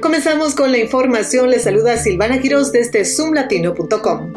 Comenzamos con la información. Les saluda Silvana Quiroz desde zoomlatino.com.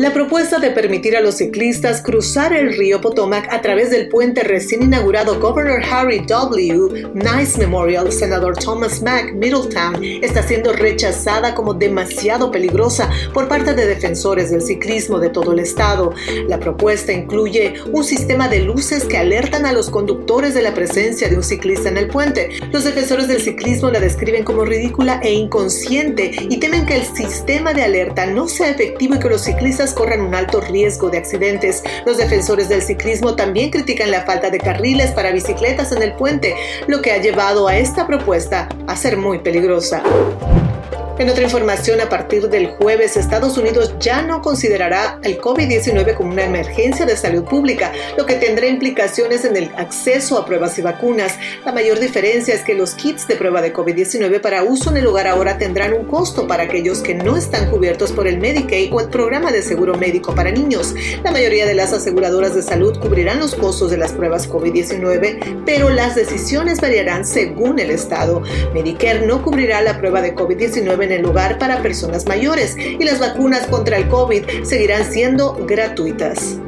La propuesta de permitir a los ciclistas cruzar el río Potomac a través del puente recién inaugurado Governor Harry W. Nice Memorial, senador Thomas Mack, Middletown, está siendo rechazada como demasiado peligrosa por parte de defensores del ciclismo de todo el estado. La propuesta incluye un sistema de luces que alertan a los conductores de la presencia de un ciclista en el puente. Los defensores del ciclismo la describen como ridícula e inconsciente y temen que el sistema de alerta no sea efectivo y que los ciclistas corren un alto riesgo de accidentes. Los defensores del ciclismo también critican la falta de carriles para bicicletas en el puente, lo que ha llevado a esta propuesta a ser muy peligrosa. En otra información, a partir del jueves, Estados Unidos ya no considerará el COVID-19 como una emergencia de salud pública, lo que tendrá implicaciones en el acceso a pruebas y vacunas. La mayor diferencia es que los kits de prueba de COVID-19 para uso en el hogar ahora tendrán un costo para aquellos que no están cubiertos por el Medicaid o el programa de seguro médico para niños. La mayoría de las aseguradoras de salud cubrirán los costos de las pruebas COVID-19, pero las decisiones variarán según el estado. Medicare no cubrirá la prueba de COVID-19 en el lugar para personas mayores y las vacunas contra el COVID seguirán siendo gratuitas.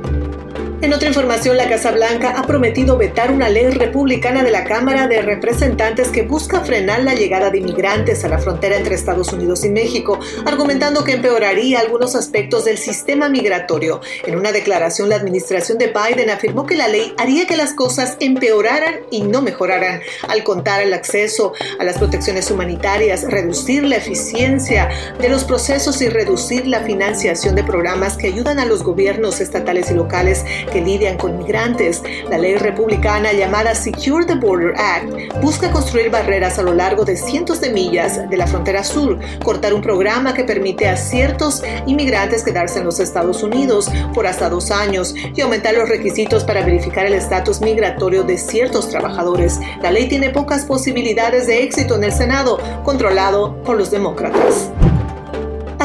En otra información, la Casa Blanca ha prometido vetar una ley republicana de la Cámara de Representantes que busca frenar la llegada de inmigrantes a la frontera entre Estados Unidos y México, argumentando que empeoraría algunos aspectos del sistema migratorio. En una declaración, la administración de Biden afirmó que la ley haría que las cosas empeoraran y no mejoraran, al contar el acceso a las protecciones humanitarias, reducir la eficiencia de los procesos y reducir la financiación de programas que ayudan a los gobiernos estatales y locales que lidian con migrantes. La ley republicana llamada Secure the Border Act busca construir barreras a lo largo de cientos de millas de la frontera sur, cortar un programa que permite a ciertos inmigrantes quedarse en los Estados Unidos por hasta dos años y aumentar los requisitos para verificar el estatus migratorio de ciertos trabajadores. La ley tiene pocas posibilidades de éxito en el Senado, controlado por los demócratas.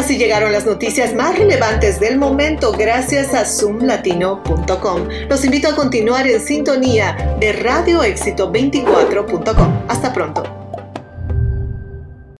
Así llegaron las noticias más relevantes del momento gracias a zoomlatino.com. Los invito a continuar en sintonía de radioéxito24.com. Hasta pronto.